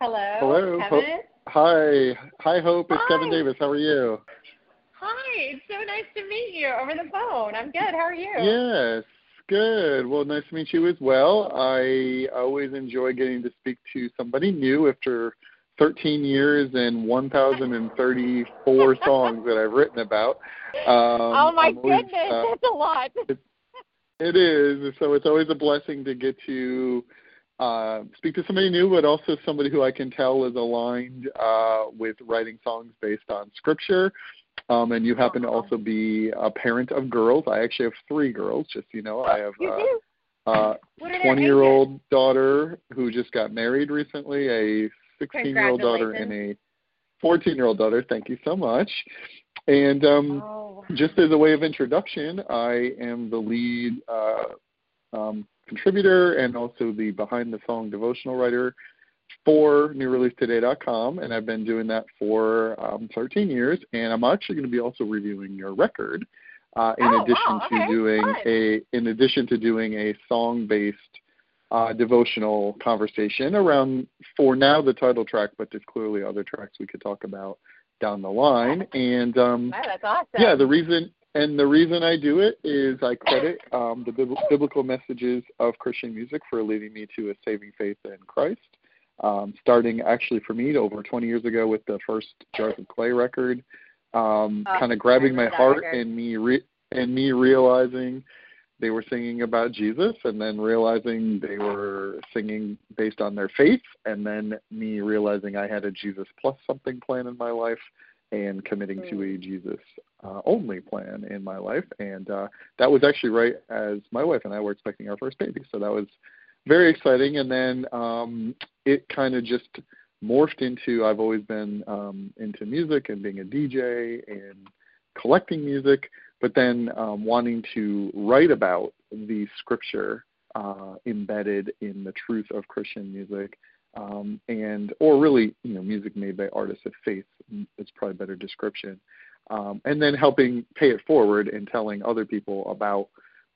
Hello. Hello. Kevin. Hi. Hi, Hope. It's Hi. Kevin Davis. How are you? Hi. It's so nice to meet you over the phone. I'm good. How are you? Yes. Good. Well, nice to meet you as well. I always enjoy getting to speak to somebody new after 13 years and 1,034 songs that I've written about. Um, oh my always, goodness, uh, that's a lot. It is. So it's always a blessing to get to uh, speak to somebody new, but also somebody who I can tell is aligned uh, with writing songs based on scripture. Um, and you happen to also be a parent of girls. I actually have three girls, just so you know. I have a uh, do. uh, What are their 20 year old daughter who just got married recently, a 16 year old daughter, and a 14 year old daughter. Thank you so much. And um, Oh. just as a way of introduction, I am the lead uh, um, contributor and also the behind the song devotional writer for newreleasetoday.com, and I've been doing that for um, 13 years. And I'm actually going to be also reviewing your record, uh, in Oh, addition wow, to doing fun. a in addition to doing a song-based uh, devotional conversation around for now the title track, but there's clearly other tracks we could talk about down the line. And um, Wow, that's awesome. yeah, the reason and the reason I do it is I credit um, the bib- biblical messages of Christian music for leading me to a saving faith in Christ. Um, starting actually for me over 20 years ago with the first Jars of Clay record, um, Oh, kind of grabbing my heart record. and me re- and me realizing they were singing about Jesus, and then realizing they were singing based on their faith, and then me realizing I had a Jesus plus something plan in my life, and committing to a Jesus uh, only plan in my life. And uh, that was actually right as my wife and I were expecting our first baby. So that was very exciting. And then um, it kind of just morphed into I've always been um, into music and being a DJ and collecting music, but then um, wanting to write about the scripture uh, embedded in the truth of Christian music um, and or really you know music made by artists of faith is probably a better description. Um, and then helping pay it forward and telling other people about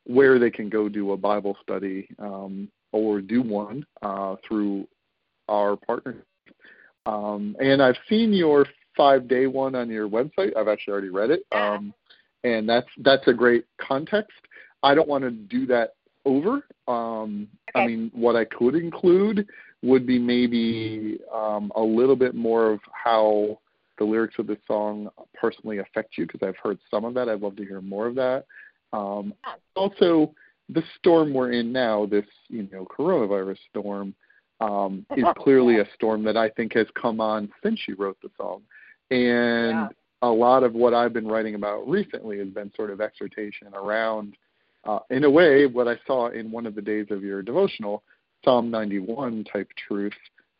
where they can go do a bible study um, or do one uh, through our partner. Um, and i've seen your five day one on your website. I've actually already read it. Um, and that's that's a great context. I don't want to do that over. Um, i mean what i could include would be maybe um, a little bit more of how the lyrics of this song personally affect you because I've heard some of that. I'd love to hear more of that. Um, also, the storm we're in now, this you know coronavirus storm, um, is clearly a storm that I think has come on since you wrote the song, and Yeah. a lot of what I've been writing about recently has been sort of exhortation around, uh, in a way, what I saw in one of the days of your devotional, Psalm 91 type truth,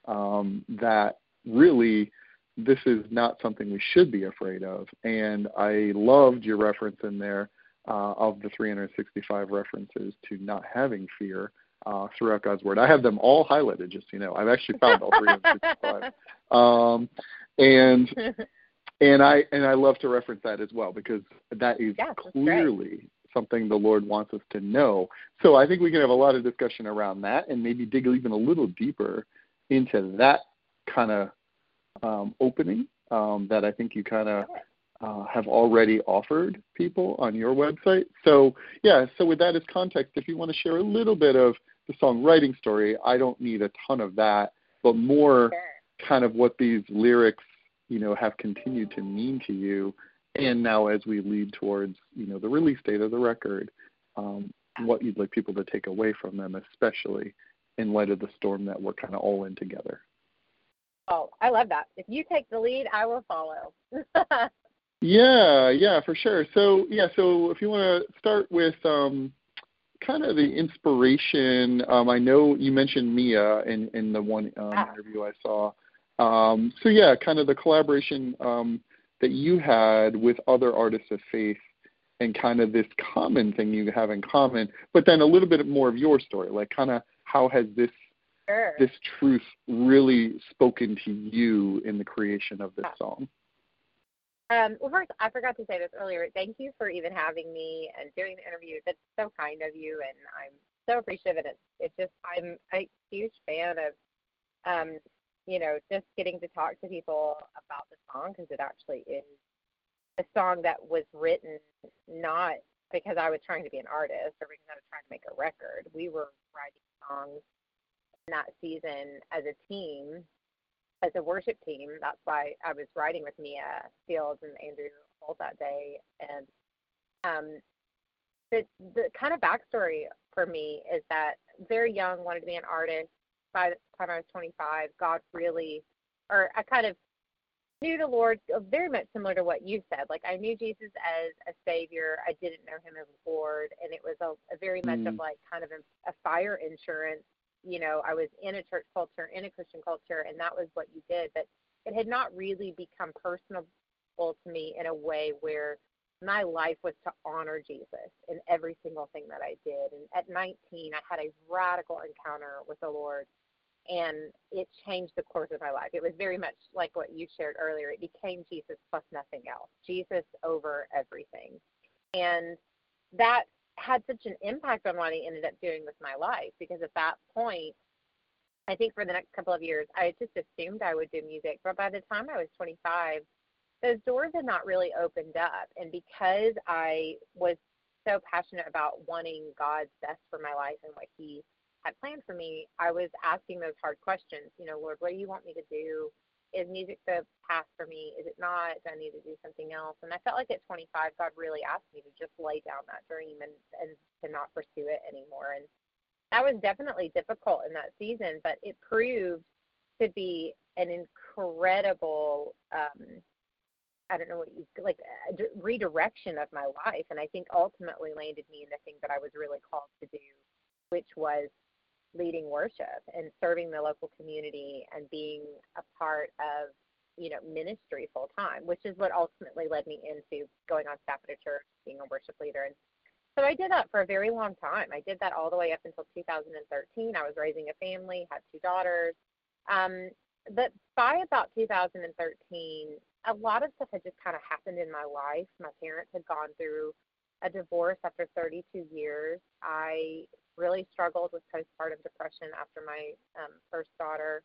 um, that really this is not something we should be afraid of. And I loved your reference in there uh, of the 365 references to not having fear uh, throughout God's Word. I have them all highlighted, just so you know. I've actually found all 365. um, and and I and I love to reference that as well because that is Yes, clearly something the Lord wants us to know. So I think we can have a lot of discussion around that and maybe dig even a little deeper into that kind of um, opening um, that I think you kind of uh, have already offered people on your website. So yeah, so with that as context, if you want to share a little bit of the songwriting story, I don't need a ton of that, but more Sure. kind of what these lyrics, you know, have continued to mean to you. And now as we lead towards, you know, the release date of the record, um, what you'd like people to take away from them, especially in light of the storm that we're kind of all in together. Oh, I love that. If you take the lead, I will follow. Yeah, yeah, for sure. So yeah, so if you want to start with um, kind of the inspiration, um, I know you mentioned Mia in in the one um, Ah. interview I saw. Um, so yeah, kind of the collaboration um, that you had with other artists of faith, and kind of this common thing you have in common, but then a little bit more of your story, like kind of how has this sure. this truth really spoken to you in the creation of this song? Um, well, first, I forgot to say this earlier. Thank you for even having me and doing the interview. That's so kind of you, and I'm so appreciative. And it's, it's just, I'm a huge fan of, um, you know, just getting to talk to people about the song because it actually is a song that was written not because I was trying to be an artist or because I was trying to make a record. We were writing songs in that season as a team as a worship team. That's why I was writing with Mia Fieldes and Andrew Holt that day. And um, the the kind of backstory for me is that very young, wanted to be an artist. By the time I was 25, God really, or I kind of knew the Lord uh, very much similar to what you said. Like I knew Jesus as a savior. I didn't know him as a Lord, and it was a, a very much of Mm. like kind of a, a fire insurance you know, I was in a church culture, in a Christian culture, and that was what you did. But it had not really become personable to me in a way where my life was to honor Jesus in every single thing that I did. And at 19, I had a radical encounter with the Lord, and it changed the course of my life. It was very much like what you shared earlier. It became Jesus plus nothing else, Jesus over everything. And that had such an impact on what I ended up doing with my life because at that point, I think for the next couple of years, I just assumed I would do music. But by the time I was 25, those doors had not really opened up. And because I was so passionate about wanting God's best for my life and what He had planned for me, I was asking those hard questions. You know, Lord, what do you want me to do? Is music the path for me? Is it not? Do I need to do something else? And I felt like at 25, God really asked me to just lay down that dream and, and to not pursue it anymore. And that was definitely difficult in that season, but it proved to be an incredible, um, I don't know what you like, a d- redirection of my life. And I think ultimately landed me in the thing that I was really called to do, which was leading worship and serving the local community and being a part of you know ministry full time which is what ultimately led me into going on staff at a church being a worship leader. And so i did that for a very long time. I did that all the way up until 2013 i was raising a family had two daughters. Um, but by about 2013 a lot of stuff had just kind of happened in my life. My parents had gone through a divorce after 32 years. I really struggled with postpartum depression after my um, first daughter.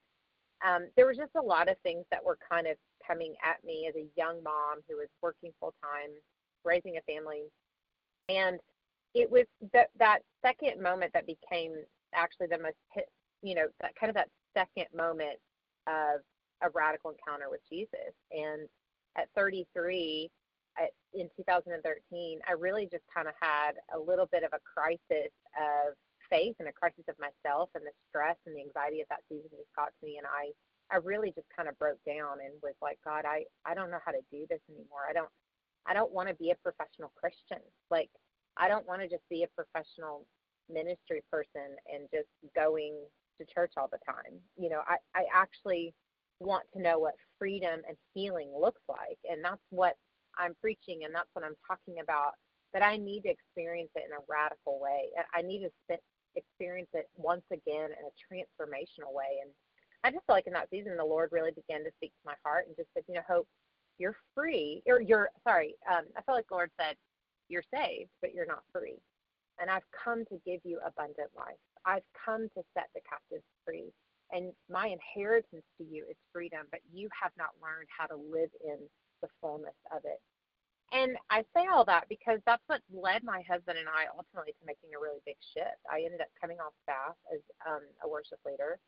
Um, there was just a lot of things that were kind of coming at me as a young mom who was working full time, raising a family, and it was that that second moment that became actually the most hit, you know that kind of that second moment of a radical encounter with Jesus. And at 33, at, in 2013, I really just kind of had a little bit of a crisis of faith and a crisis of myself and the stress and the anxiety of that season just got to me and I I really just kind of broke down and was like, God, I, I don't know how to do this anymore. I don't I don't want to be a professional Christian. Like I don't want to just be a professional ministry person and just going to church all the time. You know, I, I actually want to know what freedom and healing looks like. And that's what I'm preaching and that's what I'm talking about. But I need to experience it in a radical way. I need to experience it once again in a transformational way. And I just feel like in that season, the Lord really began to speak to my heart and just said, you know, Hope, you're free. You're, sorry, um, I felt like the Lord said, you're saved, but you're not free. And I've come to give you abundant life. I've come to set the captives free. And my inheritance to you is freedom, but you have not learned how to live in the fullness of it. And I say all that because that's what led my husband and I ultimately to making a really big shift. I ended up coming off staff as um, a worship leader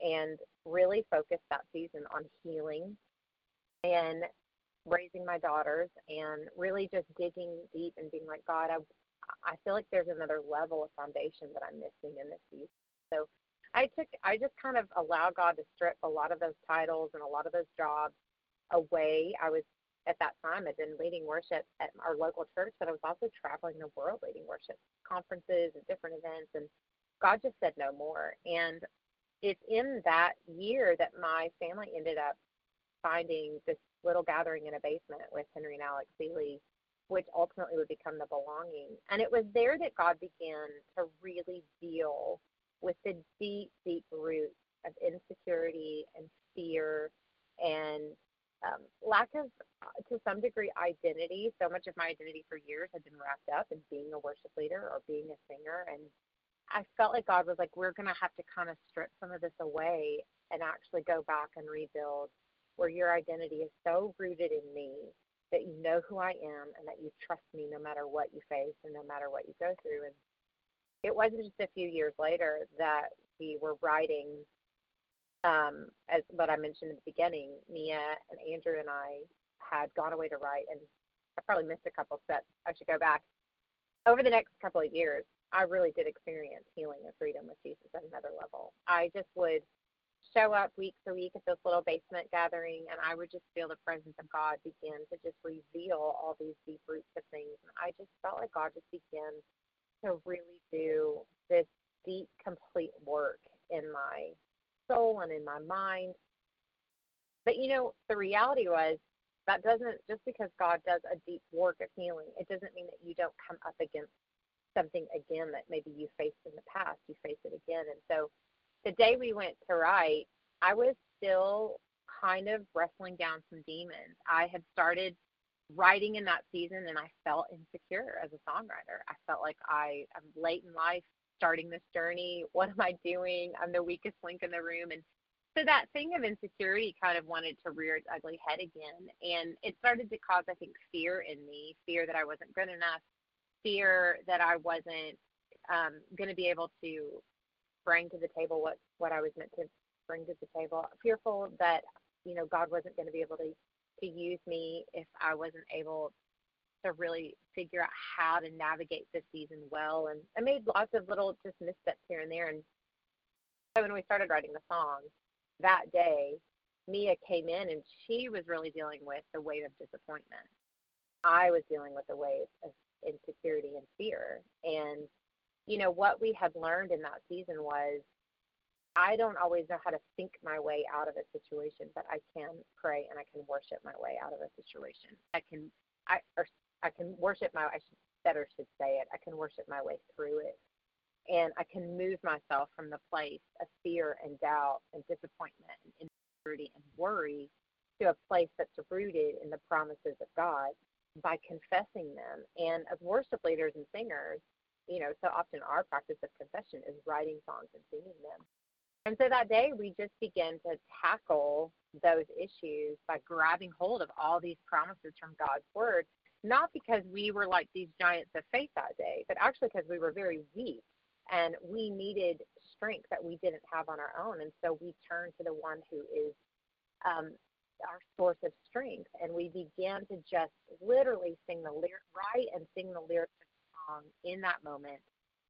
and really focused that season on healing and raising my daughters and really just digging deep and being like, God, I, I feel like there's another level of foundation that I'm missing in this season. So I took, I just kind of allowed God to strip a lot of those titles and a lot of those jobs away. I was at that time I'd been leading worship at our local church, but I was also traveling the world leading worship conferences and different events. And God just said no more. And it's in that year that my family ended up finding this little gathering in a basement with Henry and Alex Seeley, which ultimately would become the belonging. And it was there that God began to really deal with the deep, deep roots of insecurity and fear and um, lack of, uh, to some degree, identity. So much of my identity for years had been wrapped up in being a worship leader or being a singer. And I felt like God was like, we're going to have to kind of strip some of this away and actually go back and rebuild where your identity is so rooted in me that you know who I am and that you trust me no matter what you face and no matter what you go through. And it wasn't just a few years later that we were writing um, as what I mentioned in the beginning, Mia and Andrew and I had gone away to write, and I probably missed a couple steps. I should go back. Over the next couple of years, I really did experience healing and freedom with Jesus at another level. I just would show up week to week at this little basement gathering, and I would just feel the presence of God begin to just reveal all these deep roots of things. And I just felt like God just began to really do this deep, complete work in my soul and in my mind. But you know, the reality was that doesn't just because God does a deep work of healing, it doesn't mean that you don't come up against something again that maybe you faced in the past. You face it again. And so the day we went to write, I was still kind of wrestling down some demons. I had started writing in that season and I felt insecure as a songwriter. I felt like I am late in life starting this journey. What am I doing? I'm the weakest link in the room. And so that thing of insecurity kind of wanted to rear its ugly head again. And it started to cause, I think, fear in me fear that I wasn't good enough, fear that I wasn't um, going to be able to bring to the table what, what I was meant to bring to the table, fearful that, you know, God wasn't going to be able to, to use me if I wasn't able to really figure out how to navigate this season well. And I made lots of little just missteps here and there. And so when we started writing the song that day, Mia came in and she was really dealing with the wave of disappointment. I was dealing with the wave of insecurity and fear. And, you know, what we had learned in that season was I don't always know how to think my way out of a situation, but I can pray and I can worship my way out of a situation. I can I or I can worship my I better should say it. I can worship my way through it. And I can move myself from the place of fear and doubt and disappointment and insecurity and worry to a place that's rooted in the promises of God by confessing them. And as worship leaders and singers, you know, so often our practice of confession is writing songs and singing them. And so that day we just began to tackle those issues by grabbing hold of all these promises from God's word not because we were like these giants of faith that day, but actually because we were very weak and we needed strength that we didn't have on our own. And so we turned to the one who is um, our source of strength. And we began to just literally sing the lyric, write and sing the lyrics of the song in that moment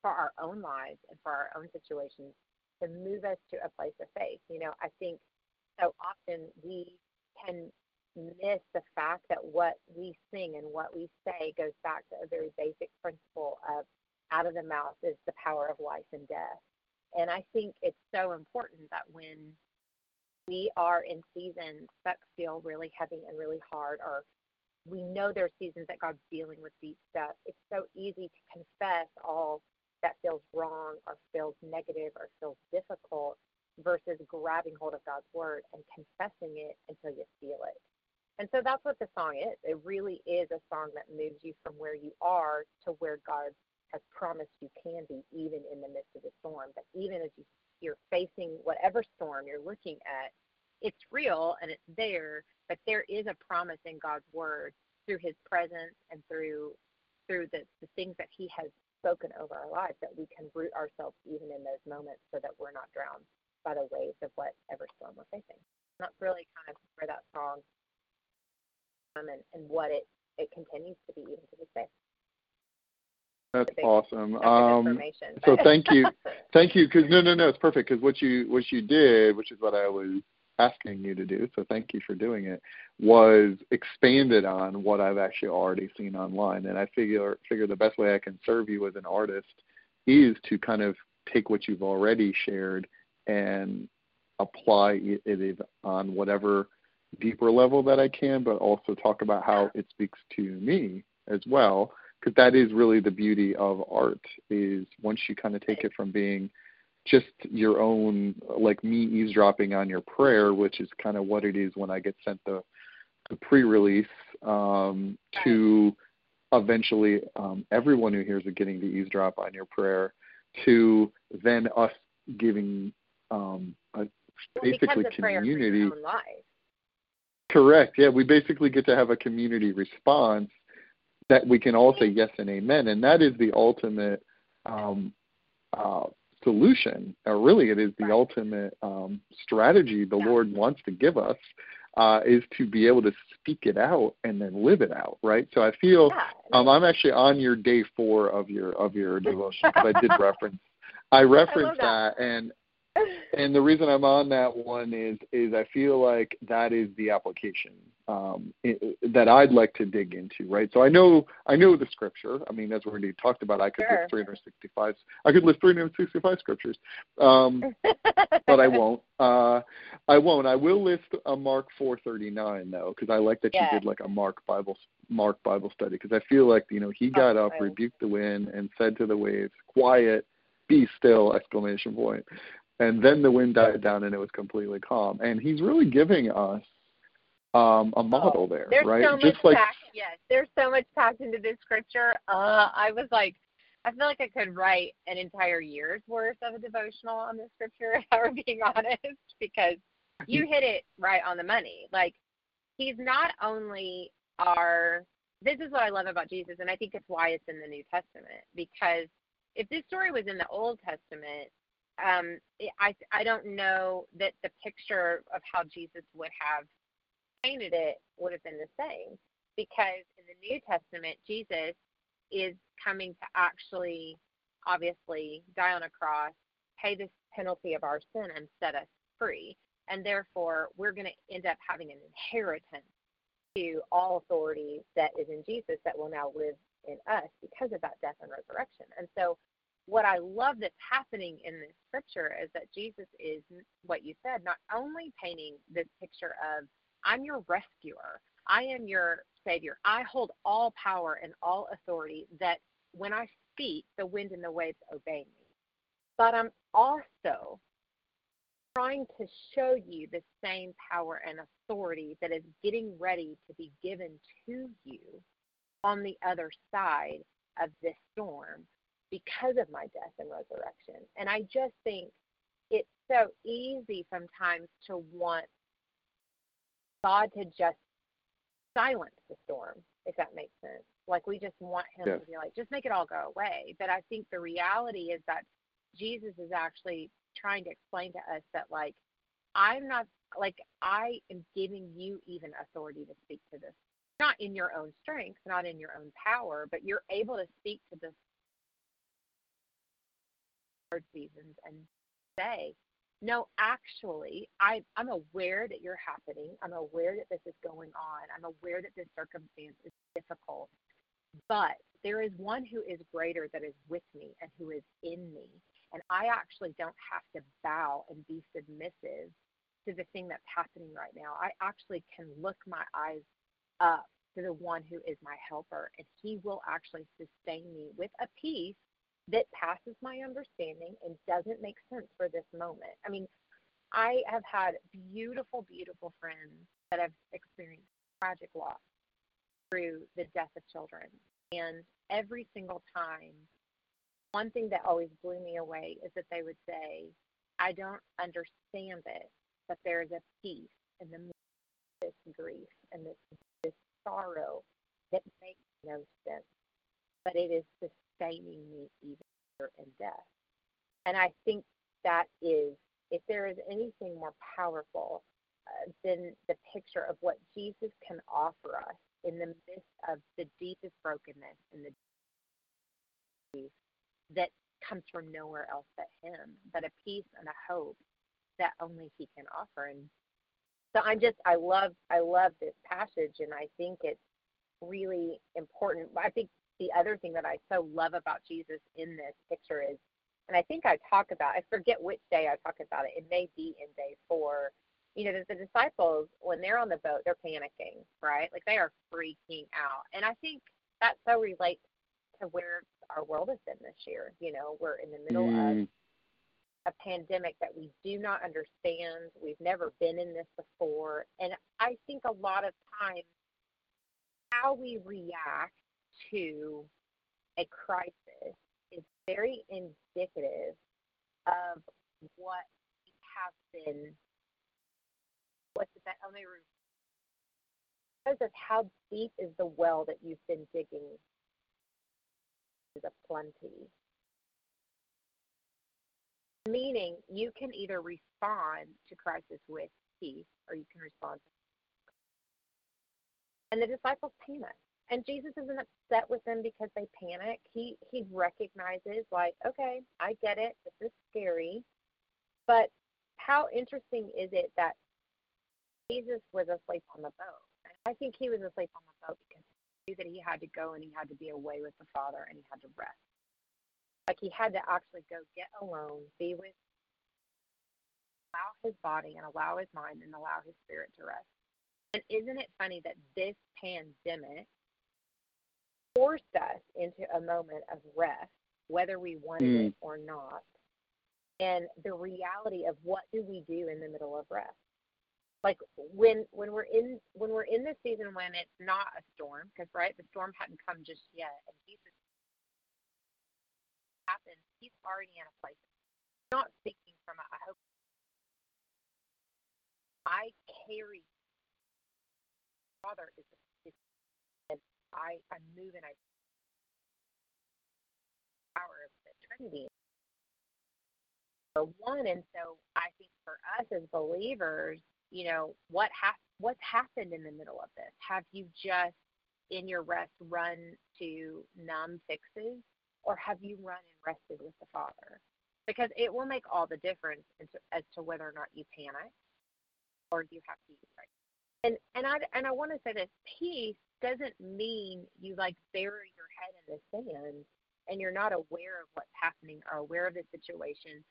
for our own lives and for our own situations to move us to a place of faith. You know, I think so often we can miss the fact that what we sing and what we say goes back to a very basic principle of out of the mouth is the power of life and death. And I think it's so important that when we are in seasons that feel really heavy and really hard, or we know there are seasons that God's dealing with deep stuff, it's so easy to confess all that feels wrong or feels negative or feels difficult versus grabbing hold of God's word and confessing it until you feel it. And so that's what the song is. It really is a song that moves you from where you are to where God has promised you can be, even in the midst of the storm. But even as you, you're facing whatever storm you're looking at, it's real and it's there, but there is a promise in God's word through his presence and through through the, the things that he has spoken over our lives that we can root ourselves even in those moments so that we're not drowned by the waves of whatever storm we're facing. And that's really kind of where that song and, and what it, it continues to be even to this day. That's awesome. Um, so thank you, thank you. Because no, no, no, it's perfect. Because what you what you did, which is what I was asking you to do, so thank you for doing it, was expanded on what I've actually already seen online. And I figure figure the best way I can serve you as an artist is to kind of take what you've already shared and apply it on whatever deeper level that I can, but also talk about how it speaks to me as well. Because that is really the beauty of art is once you kind of take it from being just your own like me eavesdropping on your prayer, which is kind of what it is when I get sent the, the pre-release um, to eventually um, everyone who hears it getting to eavesdrop on your prayer, to then us giving um, a, basically community. Correct. Yeah, we basically get to have a community response that we can all say yes and amen, and that is the ultimate um, uh, solution, or really it is the ultimate um, strategy the yeah. Lord wants to give us, uh, is to be able to speak it out and then live it out, right? So I feel yeah. um, I'm actually on your day four of your of your devotion because I did reference I referenced I that. that and and the reason I'm on that one is is I feel like that is the application um, it, that I'd like to dig into, right? So I know I know the scripture. I mean, as we already talked about, I could sure. list 365. I could list 365 scriptures, um, but I won't. Uh, I won't. I will list a Mark 439 though, because I like that yeah. you did like a Mark Bible Mark Bible study, because I feel like you know he got up, rebuked the wind, and said to the waves, "Quiet." be still exclamation point and then the wind died down and it was completely calm. And he's really giving us um, a model oh, there, there's right? So Just like packed, yes, there's so much packed into this scripture. Uh, I was like, I feel like I could write an entire year's worth of a devotional on this scripture, if I were being honest, because you hit it right on the money. Like, he's not only our. This is what I love about Jesus, and I think it's why it's in the New Testament. Because if this story was in the Old Testament, um, I I don't know that the picture of how Jesus would have painted it would have been the same because in the New Testament Jesus is coming to actually obviously die on a cross, pay the penalty of our sin and set us free. And therefore we're going to end up having an inheritance to all authority that is in Jesus that will now live in us because of that death and resurrection. And so what I love that's happening in this scripture is that Jesus is what you said, not only painting this picture of, I'm your rescuer, I am your savior, I hold all power and all authority, that when I speak, the wind and the waves obey me. But I'm also trying to show you the same power and authority that is getting ready to be given to you on the other side of this storm because of my death and resurrection. And I just think it's so easy sometimes to want God to just silence the storm, if that makes sense. Like we just want Him yes. to be like, just make it all go away. But I think the reality is that Jesus is actually trying to explain to us that like I'm not like I am giving you even authority to speak to this. Not in your own strength, not in your own power, but you're able to speak to this hard seasons and say, no, actually, I, I'm aware that you're happening. I'm aware that this is going on. I'm aware that this circumstance is difficult. But there is one who is greater that is with me and who is in me. And I actually don't have to bow and be submissive to the thing that's happening right now. I actually can look my eyes up to the one who is my helper, and he will actually sustain me with a peace that passes my understanding and doesn't make sense for this moment. I mean, I have had beautiful, beautiful friends that have experienced tragic loss through the death of children. And every single time, one thing that always blew me away is that they would say, I don't understand it, but there is a peace in the this grief and this, this sorrow that makes no sense. But it is sustaining me even in death. And I think that is, if there is anything more powerful uh, than the picture of what Jesus can offer us in the midst of the deepest brokenness and the grief that comes from nowhere else but Him, but a peace and a hope that only He can offer. And so I'm just, I love, I love this passage, and I think it's really important. I think the other thing that I so love about Jesus in this picture is, and I think I talk about, I forget which day I talk about it. It may be in day four. You know, the, the disciples, when they're on the boat, they're panicking, right? Like they are freaking out. And I think that so relates to where our world has been this year. You know, we're in the middle mm. of a pandemic that we do not understand. We've never been in this before. And I think a lot of times how we react to a crisis is very indicative of what has been what's the best oh, because of how deep is the well that you've been digging is a plenty. Meaning you can either respond to crisis with peace or you can respond and the disciples panic and Jesus isn't upset with them because they panic. He he recognizes like, okay, I get it. This is scary. But how interesting is it that Jesus was asleep on the boat? I think he was asleep on the boat because he knew that he had to go and he had to be away with the Father and he had to rest. Like he had to actually go get alone, be with allow his body and allow his mind and allow his spirit to rest. And isn't it funny that this pandemic forced us into a moment of rest, whether we wanted mm. it or not. And the reality of what do we do in the middle of rest? Like when when we're in when we're in the season when it's not a storm, because right, the storm hadn't come just yet, and Jesus happens, he's already in a place. not speaking from a, I hope I carry Father is I, I move and I power of the Trinity. So one, and so I think for us as believers, you know, what ha- what's happened in the middle of this? Have you just in your rest run to numb fixes, or have you run and rested with the Father? Because it will make all the difference as to whether or not you panic or do you have to right. And and I and I want to say this: peace doesn't mean you like bury your head in the sand and you're not aware of what's happening or aware of the situation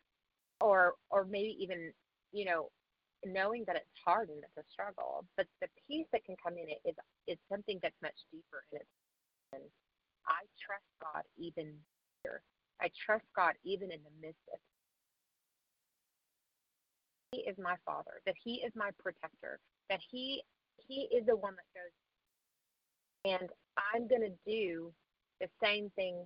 or or maybe even you know knowing that it's hard and it's a struggle. But the peace that can come in it is is something that's much deeper in it and i trust god even here. I trust god even in the midst of he is my father that he is my protector that he he is the one that goes and I'm going to do the same thing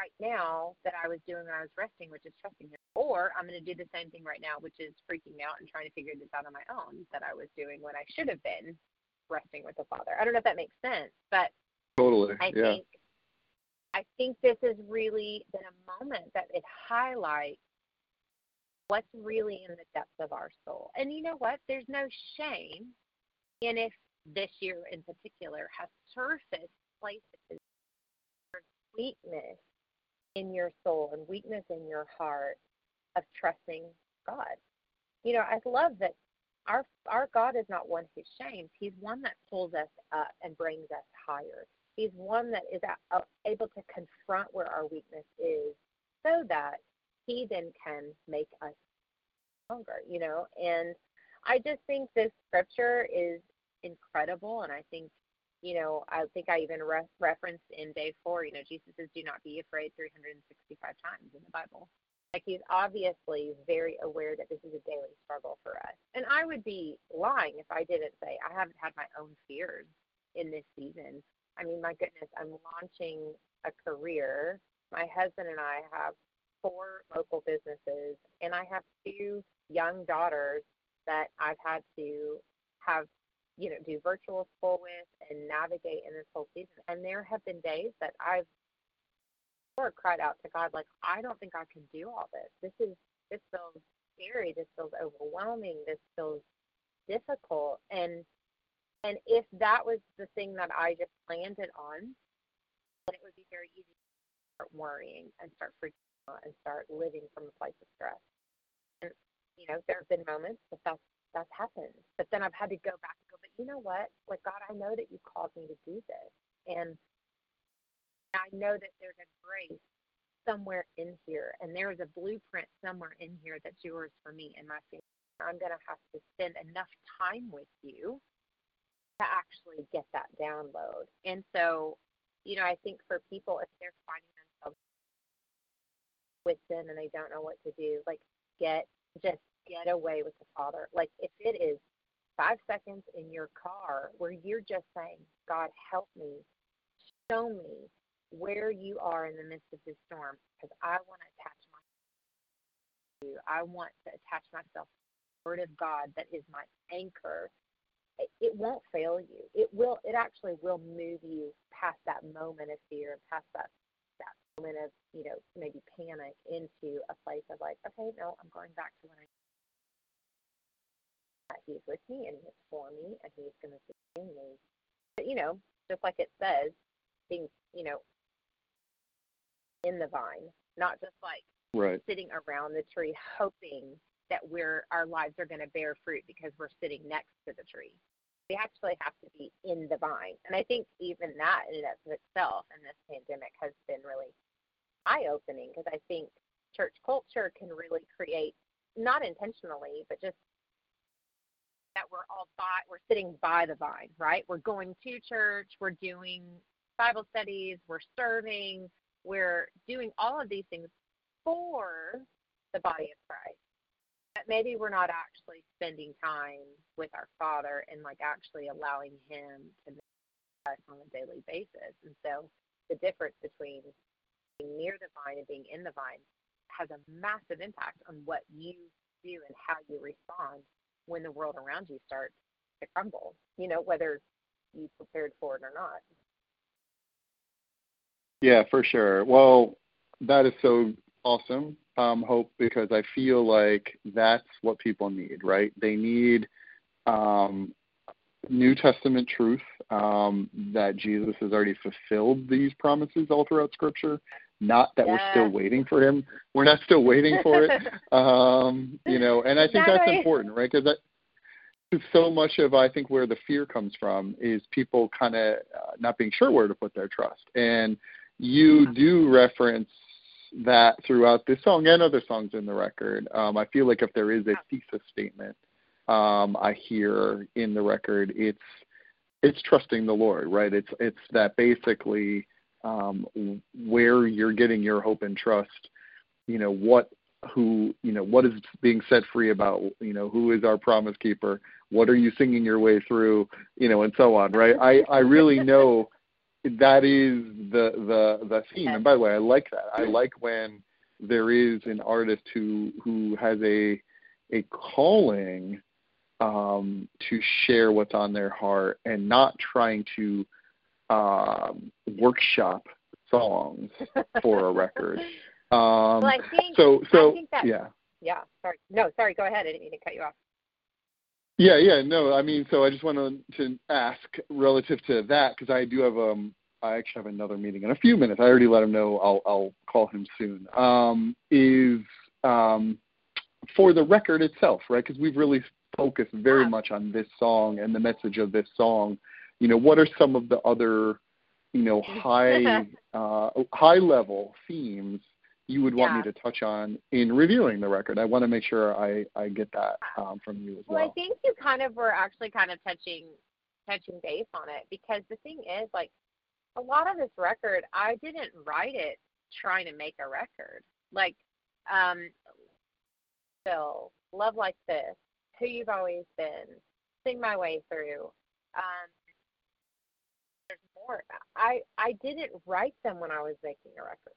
right now that I was doing when I was resting, which is trusting Him. Or I'm going to do the same thing right now, which is freaking out and trying to figure this out on my own that I was doing when I should have been resting with the Father. I don't know if that makes sense, but totally, I yeah. think I think this has really been a moment that it highlights what's really in the depths of our soul. And you know what? There's no shame in if this year in particular has surfaced places of weakness in your soul and weakness in your heart of trusting God. You know, I love that our our God is not one who shames. He's one that pulls us up and brings us higher. He's one that is able to confront where our weakness is, so that He then can make us stronger. You know, and I just think this scripture is incredible, and I think you know, I think I even re- referenced in day four, you know, Jesus says, do not be afraid 365 times in the Bible. Like he's obviously very aware that this is a daily struggle for us. And I would be lying if I didn't say I haven't had my own fears in this season. I mean, my goodness, I'm launching a career. My husband and I have four local businesses, and I have two young daughters that I've had to have you know, do virtual school with and navigate in this whole season. And there have been days that I've or cried out to God, like, I don't think I can do all this. This is this feels scary, this feels overwhelming, this feels difficult. And and if that was the thing that I just landed on, then it would be very easy to start worrying and start freaking out and start living from a place of stress. And you know, there have been moments that that's that's happened. But then I've had to go back you know what? Like, God, I know that you called me to do this. And I know that there's a grace somewhere in here, and there is a blueprint somewhere in here that's yours for me and my family. I'm going to have to spend enough time with you to actually get that download. And so, you know, I think for people, if they're finding themselves with sin and they don't know what to do, like, get just get away with the Father. Like if it is five seconds in your car where you're just saying, God, help me, show me where you are in the midst of this storm, because I want to attach myself to you. I want to attach myself to the Word of God that is my anchor. It, won't fail you. It will. It actually will move you past that moment of fear, and past that that moment of you know maybe panic, into a place of like, okay, no, I'm going back to what I He's with me and He's for me and He's going to sustain me. But, you know, just like it says, being, you know, in the vine, not just like right. sitting around the tree hoping that we're our lives are going to bear fruit because we're sitting next to the tree. We actually have to be in the vine, and I think even that in and of itself in this pandemic has been really eye opening because I think church culture can really create not intentionally, but just that we're all by we're sitting by the vine, right? We're going to church, we're doing Bible studies, we're serving, we're doing all of these things for the body of Christ. But maybe we're not actually spending time with our Father and like actually allowing Him to make us on a daily basis. And so the difference between being near the vine and being in the vine has a massive impact on what you do and how you respond when the world around you starts to crumble, you know, whether you prepared for it or not. Yeah, for sure. Well, that is so awesome, um, Hope, because I feel like that's what people need, right? They need um, New Testament truth um, that Jesus has already fulfilled these promises all throughout Scripture. Not that we're still waiting for him. We're not still waiting for it. um, you know, and I think that's important, right? Because that so much of I think where the fear comes from is people kind of uh, not being sure where to put their trust. And you do reference that throughout this song and other songs in the record. Um, I feel like if there is a thesis statement um, I hear in the record, it's it's trusting the Lord, right? It's it's that basically um, where you're getting your hope and trust. You know what who you know what is being set free about you know who is our promise keeper what are you singing your way through you know and so on right? I i really know that is the the the theme. And by the way i like that. I like when there is an artist who who has a a calling um to share what's on their heart and not trying to um, workshop songs for a record. Um, well, I think, so, so I think that, yeah. yeah. Sorry. No, sorry. Go ahead. I didn't mean to cut you off. Yeah, yeah, no. I mean, so I just wanted to ask relative to that because I do have um I actually have another meeting in a few minutes. I already let him know I'll I'll call him soon. Um, is um for the record itself, right? Because we've really focused very much on this song and the message of this song. You know, what are some of the other, you know, high uh, high level themes you would want me to touch on in reviewing the record? I want to make sure I I get that um, from you as Well, well. I think you kind of were actually kind of touching touching base on it because the thing is like a lot of this record I didn't write it trying to make a record. Like um Phil, Love Like This, Who You've Always Been, Sing My Way Through. Um more. I I didn't write them when I was making a record.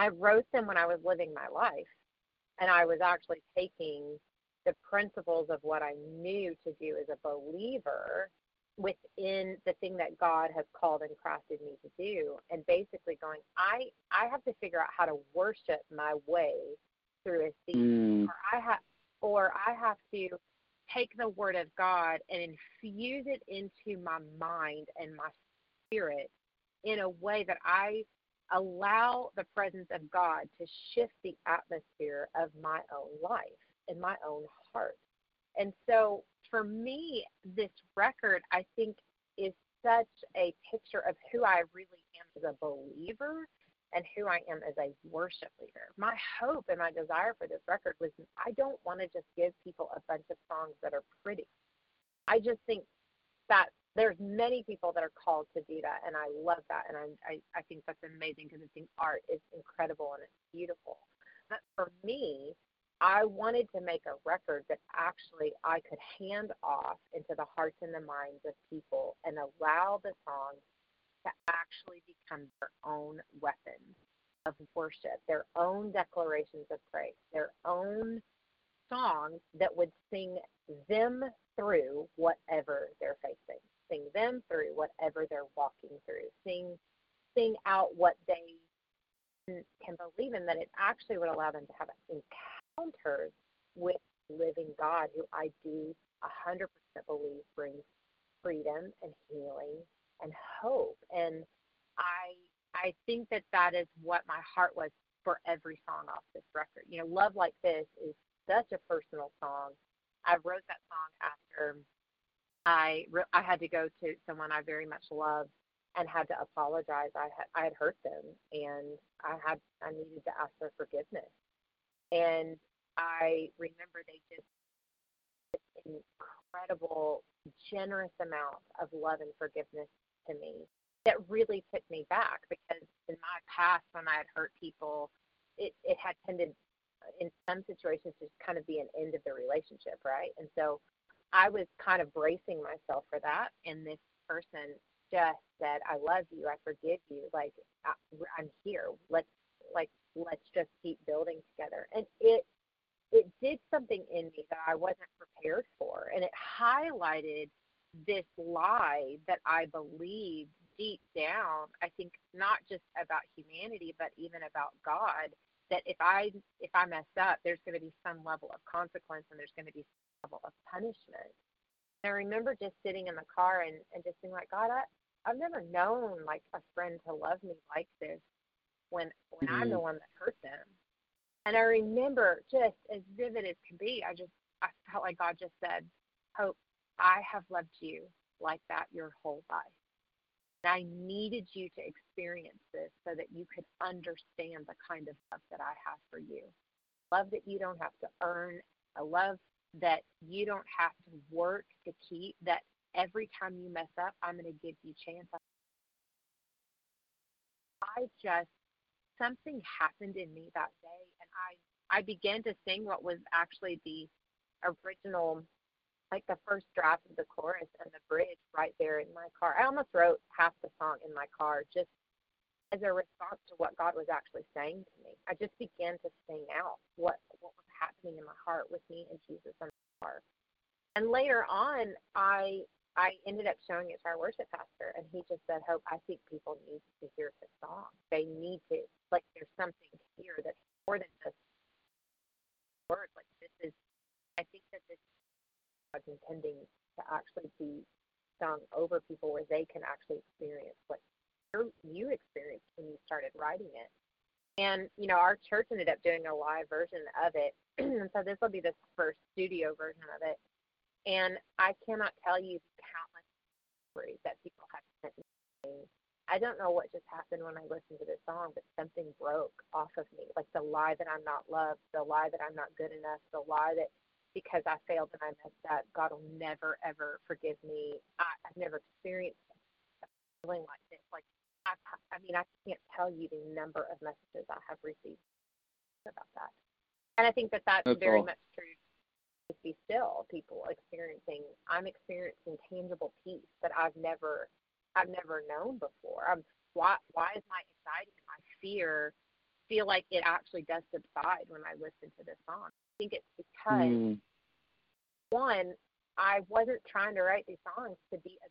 I wrote them when I was living my life and I was actually taking the principles of what I knew to do as a believer within the thing that God has called and crafted me to do and basically going I I have to figure out how to worship my way through a season Mm, or I have or I have to take the word of God and infuse it into my mind and my spirit in a way that I allow the presence of God to shift the atmosphere of my own life and my own heart. And so for me, this record, I think, is such a picture of who I really am as a believer and who I am as a worship leader. My hope and my desire for this record was I don't want to just give people a bunch of songs that are pretty. I just think that there's many people that are called to do that, and I love that, and I I, I think that's amazing because I think art is incredible and it's beautiful. But for me, I wanted to make a record that actually I could hand off into the hearts and the minds of people and allow the songs to actually become their own weapons of worship, their own declarations of praise, their own songs that would sing them through whatever they're facing, sing them through whatever they're walking through, sing sing out what they can can believe in. That it actually would allow them to have encounters with living God, who I do a hundred percent believe brings freedom and healing and hope. And I I think that that is what my heart was for every song off this record. You know, Love Like This is such a personal song. I wrote that song after I re- I had to go to someone I very much loved and had to apologize. I had I had hurt them and I had I needed to ask their forgiveness. And I remember they just this incredible, generous amount of love and forgiveness to me that really took me back because in my past when I had hurt people, it, it had tended in some situations to just kind of be an end of the relationship, right? And so I was kind of bracing myself for that. And this person just said, "I love you. I forgive you. Like I'm here. Let's like let's just keep building together." And it it did something in me that I wasn't prepared for, and it highlighted this lie that I believed deep down. I think not just about humanity, but even about God. That if I if I mess up, there's going to be some level of consequence, and there's going to be level of punishment. And I remember just sitting in the car and, and just being like, God, I, I've never known like a friend to love me like this when when I'm mm-hmm. the one that hurt them. And I remember just as vivid as can be, I just I felt like God just said, Hope, I have loved you like that your whole life. And I needed you to experience this so that you could understand the kind of love that I have for you. Love that you don't have to earn, a love that you don't have to work to keep, that every time you mess up, I'm going to give you chance. I just, something happened in me that day, and I, I began to sing what was actually the original, like the first draft of the chorus and the bridge right there in my car. I almost wrote half the song in my car just as a response to what God was actually saying to me. I just began to sing out what what was happening in my heart with me and Jesus in my heart. And later on, I I ended up showing it to our worship pastor, and he just said, "Hope, I think people need to hear this song. They need to like there's something here that's more than just words. Like this is, I think that this is intending to actually be sung over people where they can actually experience what you experienced when you started writing it. And you know, our church ended up doing a live version of it, and so this will be the first studio version of it. And I cannot tell you countless stories that people have sent me. I don't know what just happened when I listened to this song, but something broke off of me. Like the lie that I'm not loved, the lie that I'm not good enough, the lie that because I failed and I messed up, God will never ever forgive me. I, I've never experienced a feeling like this. Like I, I mean, I can't tell you the number of messages I have received about that. And I think that that's, that's very all. much true. To be still, people experiencing. I'm experiencing tangible peace that I've never, I've never known before. I'm, why, why is my anxiety and my fear feel like it actually does subside when I listen to this song? I think it's because mm. one, I wasn't trying to write these songs to be a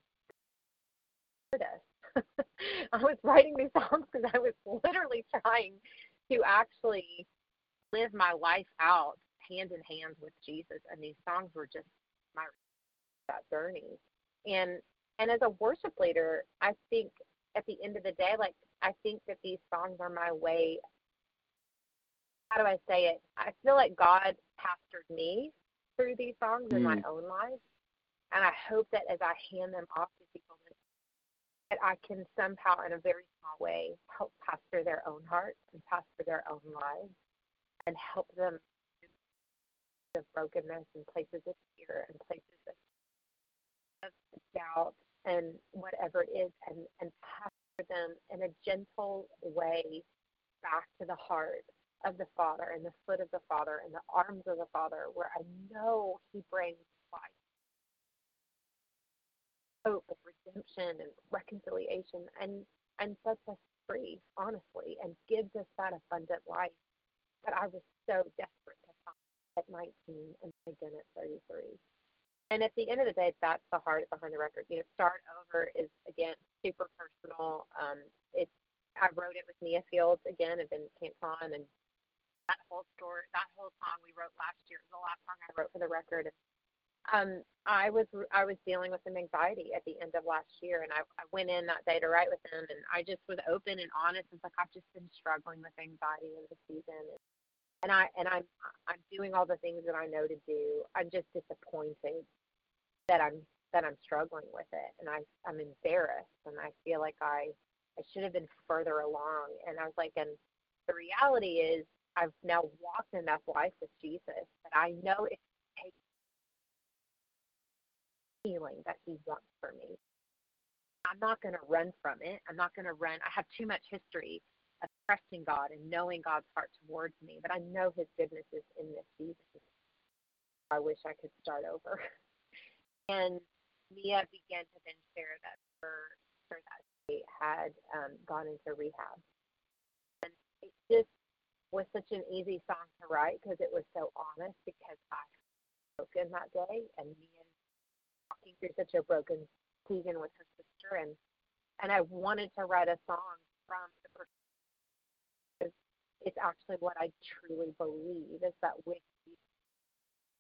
artist. I was writing these songs because I was literally trying to actually live my life out hand in hand with Jesus, and these songs were just my that journey. And and as a worship leader, I think at the end of the day, like I think that these songs are my way. How do I say it? I feel like God pastored me through these songs mm. in my mm. own life, and I hope that as I hand them off that I can somehow, in a very small way, help pastor their own hearts and pastor their own lives, and help them of brokenness and places of fear and places of, doubt and whatever it is and, and pastor them in a gentle way back to the heart of the Father and the foot of the Father and the arms of the Father where I know He brings life, hope redemption and reconciliation and, and sets us free, honestly, and gives us that abundant life that I was so desperate to find at 19 and again at 33. And at the end of the day, that's the heart behind the record. You know, Start Over is, again, super personal. Um, it's, I wrote it with Mia Fieldes again, I've been Camp Con, and that whole story, that whole song we wrote last year was the last song I wrote for the record. Um, I was I was dealing with some anxiety at the end of last year, and I, I went in that day to write with him, and I just was open and honest. It's like I've just been struggling with anxiety in the season, and and I and I'm I'm doing all the things that I know to do. I'm just disappointed that I'm that I'm struggling with it, and I I'm embarrassed, and I feel like I I should have been further along. And I was like, and the reality is, I've now walked enough life with Jesus that I know it healing that He wants for me. I'm not going to run from it. I'm not going to run. I have too much history of trusting God and knowing God's heart towards me. But I know His goodness is in this season. I wish I could start over. and Mia began to then share that her, her that she had um, gone into rehab. And it just was such an easy song to write because it was so honest because I broken that day and Mia walking through such a broken season with her sister and and I wanted to write a song from the perspective. it's actually what I truly believe is that with Jesus,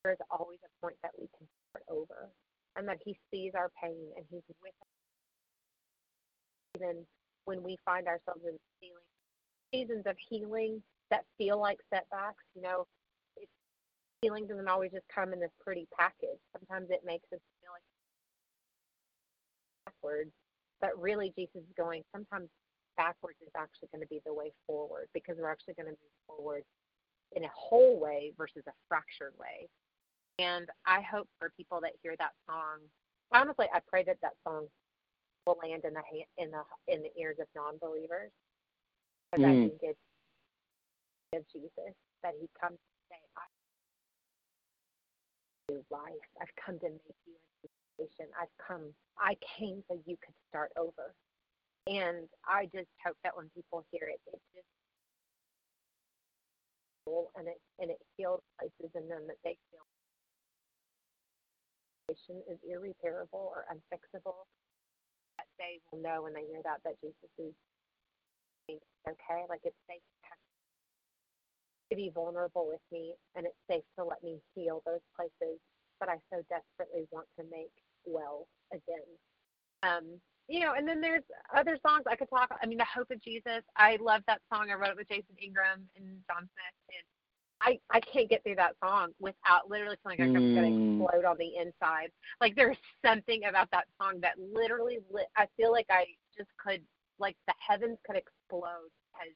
there's always a point that we can start over and that he sees our pain and he's with us. Even when we find ourselves in healing, seasons of healing that feel like setbacks, you know, it's, healing doesn't always just come in this pretty package. Sometimes it makes us backwards, but really Jesus is going, sometimes backwards is actually going to be the way forward because we're actually going to move forward in a whole way versus a fractured way. And I hope for people that hear that song, honestly, I pray that that song will land in the in the in the ears of non-believers, because mm. I think it's of Jesus that He comes to say, "I life. I've come to make you a I've come. I came so you could start over." And I just hope that when people hear it, it just and it and it heals places in them that they feel is irreparable or unfixable. That they will know when they hear that that Jesus is okay, like it's safe. to be vulnerable with me and it's safe to let me heal those places that I so desperately want to make well again. Um, you know, and then there's other songs I could talk. I mean, the Hope of Jesus. I love that song. I wrote it with Jason Ingram and John Smith, and I I can't get through that song without literally feeling like I'm going to Mm. explode on the inside. Like there's something about that song that literally lit. I feel like I just could, like the heavens could explode because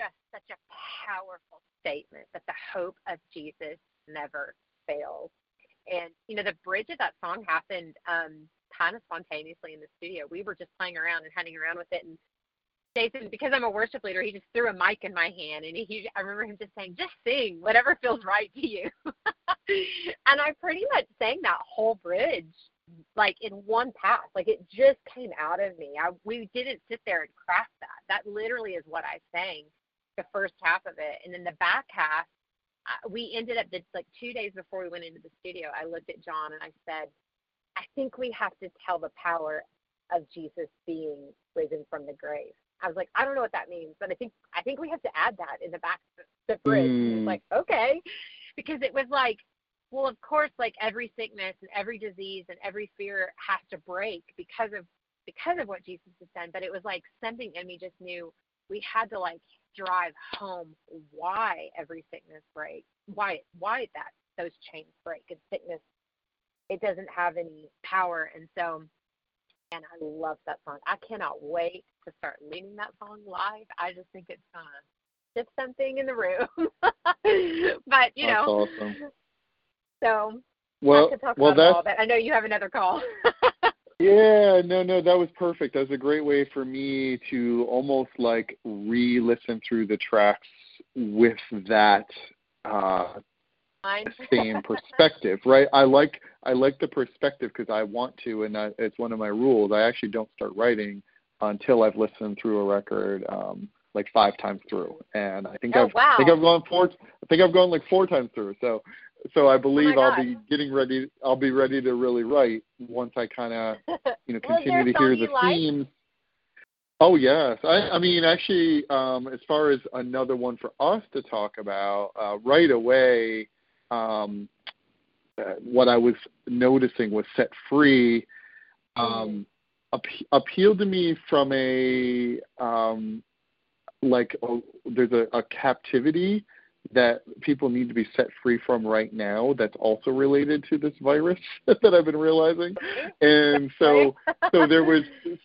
just such a powerful statement that the hope of Jesus never fails. And you know, the bridge of that song happened um, kind of spontaneously in the studio. We were just playing around and hunting around with it, and Jason, because I'm a worship leader, he just threw a mic in my hand, and he, I remember him just saying, "Just sing whatever feels right to you." and I pretty much sang that whole bridge like in one pass. Like it just came out of me. I we didn't sit there and craft that. That literally is what I sang the first half of it, and then the back half. I- We ended up the, like two days before we went into the studio. I looked at John and I said, "I think we have to tell the power of Jesus being risen from the grave." I was like, "I don't know what that means, but I think I think we have to add that in the back of the bridge." Mm. Like, okay, because it was like well, of course, like every sickness and every disease and every fear has to break because of because of what Jesus has done. But it was like something in me just knew we had to like drive home why every sickness breaks, why why that those chains break and sickness it doesn't have any power. And so, and I love that song. I cannot wait to start leading that song live. I just think it's gonna shift something in the room. but you That's know, awesome. so Well, I could talk well, about it that's all, but I know you have another call. Yeah, no, no, that was perfect. That was a great way for me to almost like re-listen through the tracks with that uh, same perspective, right? I like I like the perspective because I want to, and I, it's one of my rules. I actually don't start writing until I've listened through a record um, like five times through, and I think Oh, I've wow. I think I've gone four. I think I've gone like four times through. So so I believe Oh I'll be getting ready. I'll be ready to really write once I kind of you know Well, is there continue to hear the like? themes. Oh yes, I, I mean actually, um, as far as another one for us to talk about uh, right away, um, uh, what I was noticing was set free. Um, ap- appealed to me from a um, like a, there's a, a captivity that people need to be set free from right now that's also related to this virus that I've been realizing. And so so there was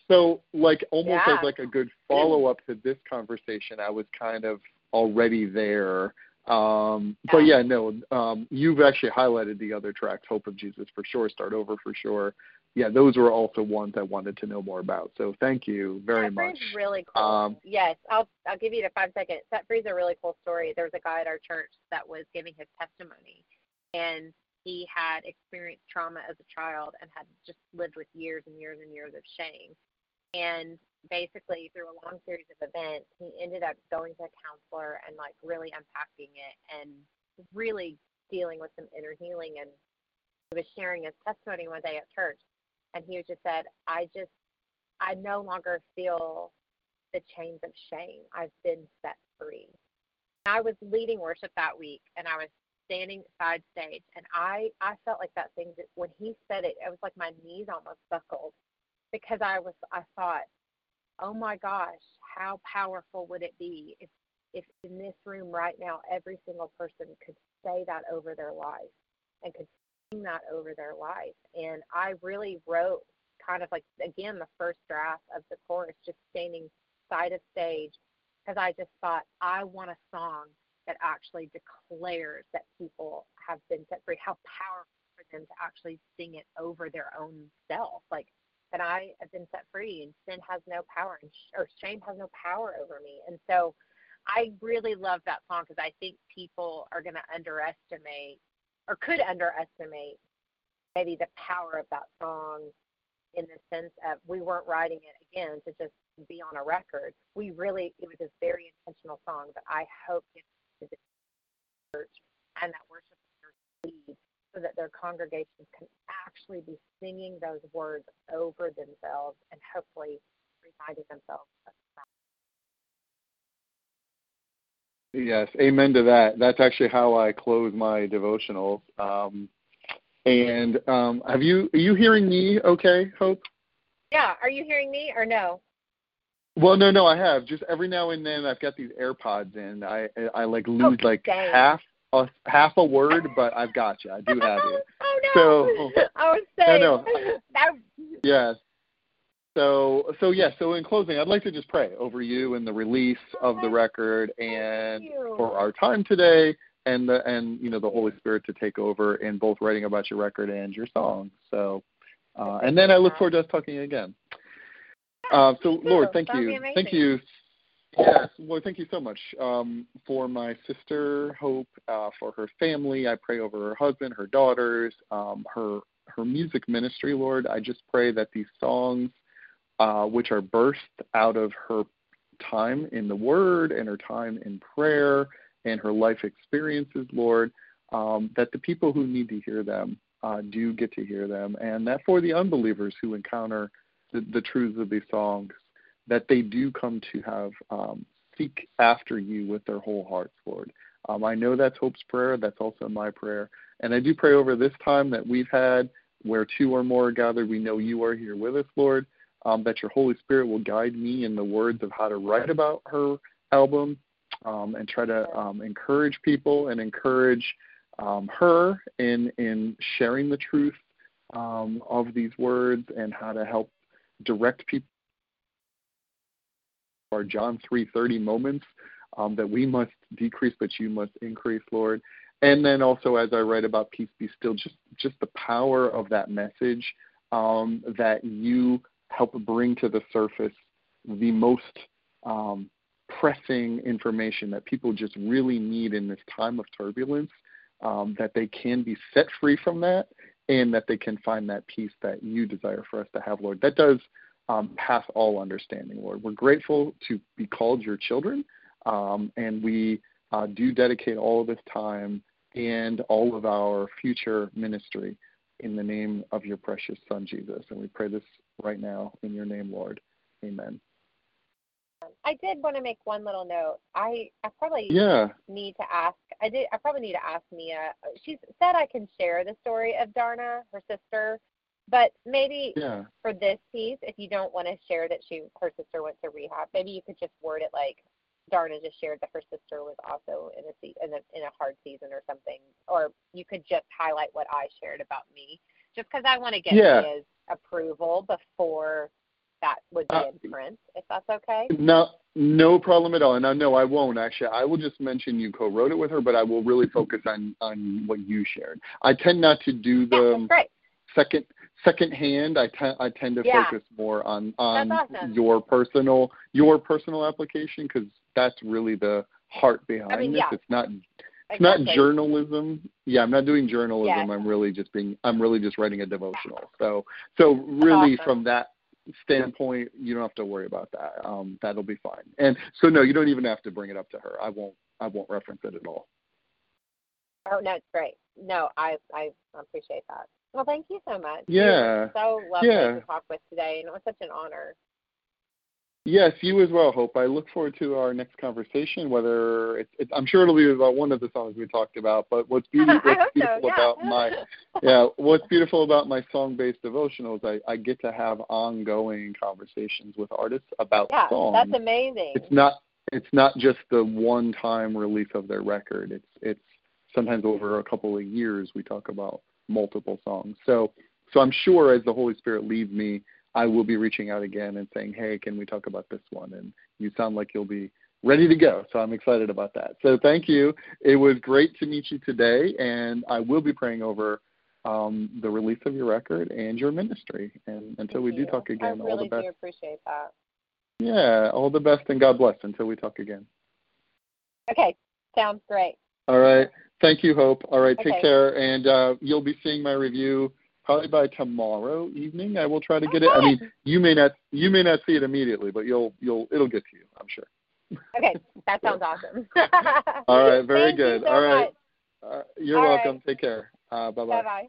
so like almost Yeah. as like a good follow up to this conversation, I was kind of already there. Um but Yeah. yeah, no, um you've actually highlighted the other tracks, Hope of Jesus for sure, Start Over for sure. Yeah, those were also ones I wanted to know more about. So thank you very Set much. Free's really cool. Um, yes, I'll I'll give you the five seconds. Set Free's a really cool story. There was a guy at our church that was giving his testimony, and he had experienced trauma as a child and had just lived with years and years and years of shame. And basically, through a long series of events, he ended up going to a counselor and like really unpacking it and really dealing with some inner healing. And he was sharing his testimony one day at church, and he just said, "I just I no longer feel the chains of shame. I've been set free. I was leading worship that week and I was standing side stage and I I felt like that thing that when he said it, it was like my knees almost buckled because I was I thought, oh my gosh, how powerful would it be if if in this room right now every single person could say that over their life and could that over their life. And I really wrote kind of like again the first draft of the chorus just standing side of stage because I just thought I want a song that actually declares that people have been set free. How powerful for them to actually sing it over their own self, like that I have been set free and sin has no power and sh- or shame has no power over me. And so I really love that song because I think people are going to underestimate or could underestimate maybe the power of that song in the sense of we weren't writing it again to just be on a record. We really it was a very intentional song that I hope gets to the church and that worship leaders lead so that their congregations can actually be singing those words over themselves and hopefully reminding themselves of Yes, amen to that. That's actually how I close my devotionals. Um, and um, have you are you hearing me? Okay, Hope. Yeah. Are you hearing me or no? Well, no, no, I have. Just every now and then, I've got these AirPods in. I I like lose oh, like dang. half a half a word, but I've got you. I do have you. oh no! So I was saying. No, no. That, yes. So so yeah. So in closing, I'd like to just pray over you and the release of the record, and for our time today, and the and you know the Holy Spirit to take over in both writing about your record and your song. So, uh, and then I look forward to us talking again. Uh, so, Lord, thank you, thank you. Yes, Lord, thank you so much um, for my sister Hope, uh, for her family. I pray over her husband, her daughters, um, her her music ministry. Lord, I just pray that these songs, uh, which are burst out of her time in the Word and her time in prayer and her life experiences, Lord, um, that the people who need to hear them uh, do get to hear them, and that for the unbelievers who encounter the, the truths of these songs, that they do come to have um, seek after you with their whole hearts, Lord. Um, I know that's Hope's prayer. That's also my prayer. And I do pray over this time that we've had where two or more are gathered, we know you are here with us, Lord, um, that your Holy Spirit will guide me in the words of how to write about her album um, and try to um, encourage people and encourage um, her in, in sharing the truth um, of these words and how to help direct people our John 3:30 moments um, that we must decrease, but you must increase, Lord. And then also, as I write about peace, be still, just just the power of that message that you help bring to the surface the most um, pressing information that people just really need in this time of turbulence. Um, that they can be set free from that, and that they can find that peace that you desire for us to have, Lord. That does um, pass all understanding, Lord. We're grateful to be called your children, um, and we uh, do dedicate all of this time and all of our future ministry in the name of your precious Son, Jesus. And we pray this right now in your name, Lord. Amen. I did want to make one little note. I I probably Yeah. need to ask. I did. I probably need to ask Mia. She said I can share the story of Darna, her sister, but maybe Yeah. for this piece, if you don't want to share that she her sister went to rehab, maybe you could just word it like Darna just shared that her sister was also in a se- in a in a hard season or something, or you could just highlight what I shared about me, just because I want to get Yeah. Mia's approval before that would be Uh, in print, if that's okay. No, no problem at all. And I no, I won't actually. I will just mention you co-wrote it with her, but I will really focus on on what you shared. I tend not to do Yeah, the that's great. second second hand. I tend I tend to Yeah. focus more on on awesome. your personal your personal application because that's really the heart behind I mean, this. yeah. It's not it's not journalism. Yeah, I'm not doing journalism. Yes. I'm really just being I'm really just writing a devotional. So so really awesome. from that standpoint, you don't have to worry about that. Um, that'll be fine. And so no, you don't even have to bring it up to her. I won't I won't reference it at all. Oh no, it's great. No, I I appreciate that. Well, thank you so much. Yeah. So lovely Yeah. to talk with today, and it was such an honor. Yes, you as well, Hope. I look forward to our next conversation. Whether it's, it's I'm sure it'll be about one of the songs we talked about. But what's, I what's hope so, beautiful yeah. about my yeah, what's beautiful about my song-based devotionals, I, I get to have ongoing conversations with artists about Yeah, songs. that's amazing. it's not it's not just the one-time release of their record. It's it's sometimes over a couple of years we talk about multiple songs. So so I'm sure as the Holy Spirit leads me, I will be reaching out again and saying, "Hey, can we talk about this one?" And you sound like you'll be ready to go. So I'm excited about that. So thank you. It was great to meet you today, and I will be praying over um, the release of your record and your ministry. And until we Thank do you. talk again, I all the best. do appreciate that. Yeah, all the best and God bless until we talk again. Okay, sounds great. All right. Thank you, Hope. All right. Take care. And uh, you'll be seeing my review probably by tomorrow evening. I will try to get it. I mean, you may not you may not see it immediately, but you'll you'll it'll get to you. I'm sure. Okay, that sounds awesome. All right. Very Thank you good. so All right. Uh, you're All welcome. right. Take care. Uh, bye Bye bye. bye.